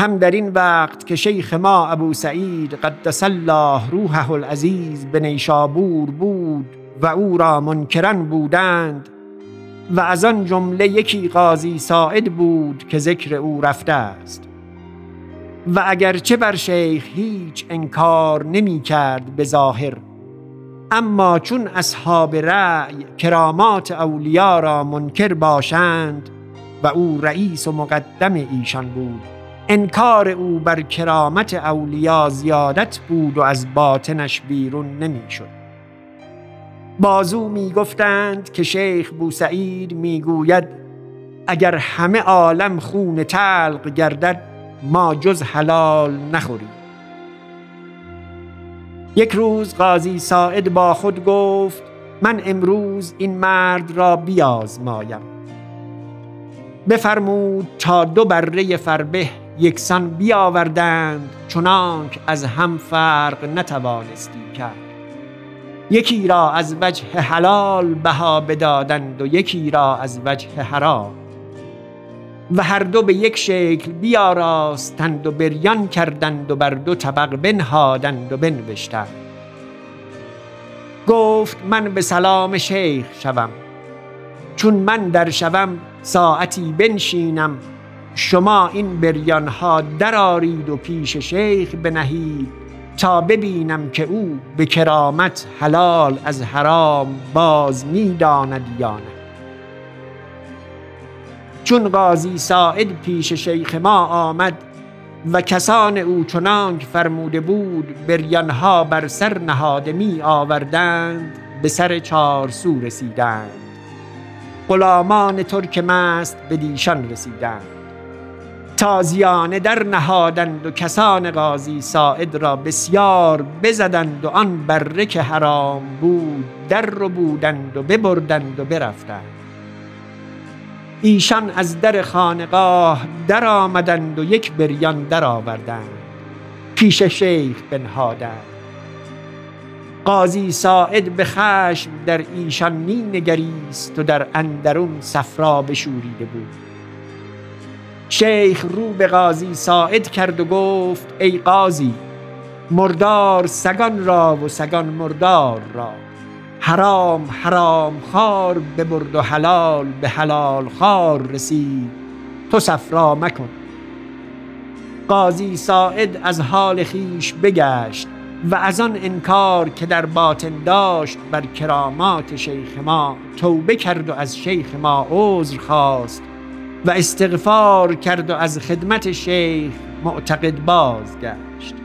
هم در این وقت که شیخ ما ابو سعید قدس الله روحه العزیز به نیشابور بود و او را منکرن بودند و از آن جمله یکی قاضی ساعد بود که ذکر او رفته است. و اگرچه بر شیخ هیچ انکار نمی کرد به ظاهر اما چون اصحاب رأی کرامات اولیا را منکر باشند و او رئیس و مقدم ایشان بود. انکار او بر کرامت اولیا زیادت بود و از باطنش بیرون نمی شد بازو می گفتند که شیخ بوسعید می گوید اگر همه عالم خون تلق گردد ما جز حلال نخوریم. یک روز قاضی ساعد با خود گفت من امروز این مرد را بیازمایم. بفرمود تا دو بره فربه یکسان بیاوردند چنانک از هم فرق نتوانستی کرد. یکی را از وجه حلال بها بدادند و یکی را از وجه حرام. و هر دو به یک شکل بیاراستند و بریان کردند و بر دو طبق بنهادند و بنوشتند. گفت من به سلام شیخ شوم. چون من در شوم ساعتی بنشینم. شما این بریان ها درارید و پیش شیخ بنهید تا ببینم که او به کرامت حلال از حرام باز می‌داند یا نه. چون قاضی ساعد پیش شیخ ما آمد و کسان او چنانک فرموده بود بریانها بر سر نهاده می آوردند به سر چار سو رسیدند. غلامان ترک مست به دیشان رسیدند. تازیانه در نهادند و کسان قاضی ساعد را بسیار بزدند و آن بره که حرام بود در رو بودند و ببردند و برفتند. ایشان از در خانقاه در آمدند و یک بریان در آوردند پیش شیخ بنهادند. قاضی ساعد به خشم در ایشان می نگریست و در اندرون صفرا بشوریده بود. شیخ رو به قاضی ساعد کرد و گفت ای قاضی مردار سگان را و سگان مردار را. حرام حرام خار ببرد و حلال به حلال خار رسید. تو صفرا مکن. قاضی ساعد از حال خیش بگشت. و از آن انکار که در باطن داشت بر کرامات شیخ ما توبه کرد و از شیخ ما عذر خواست و استغفار کرد و از خدمت شیخ معتقد بازگشت.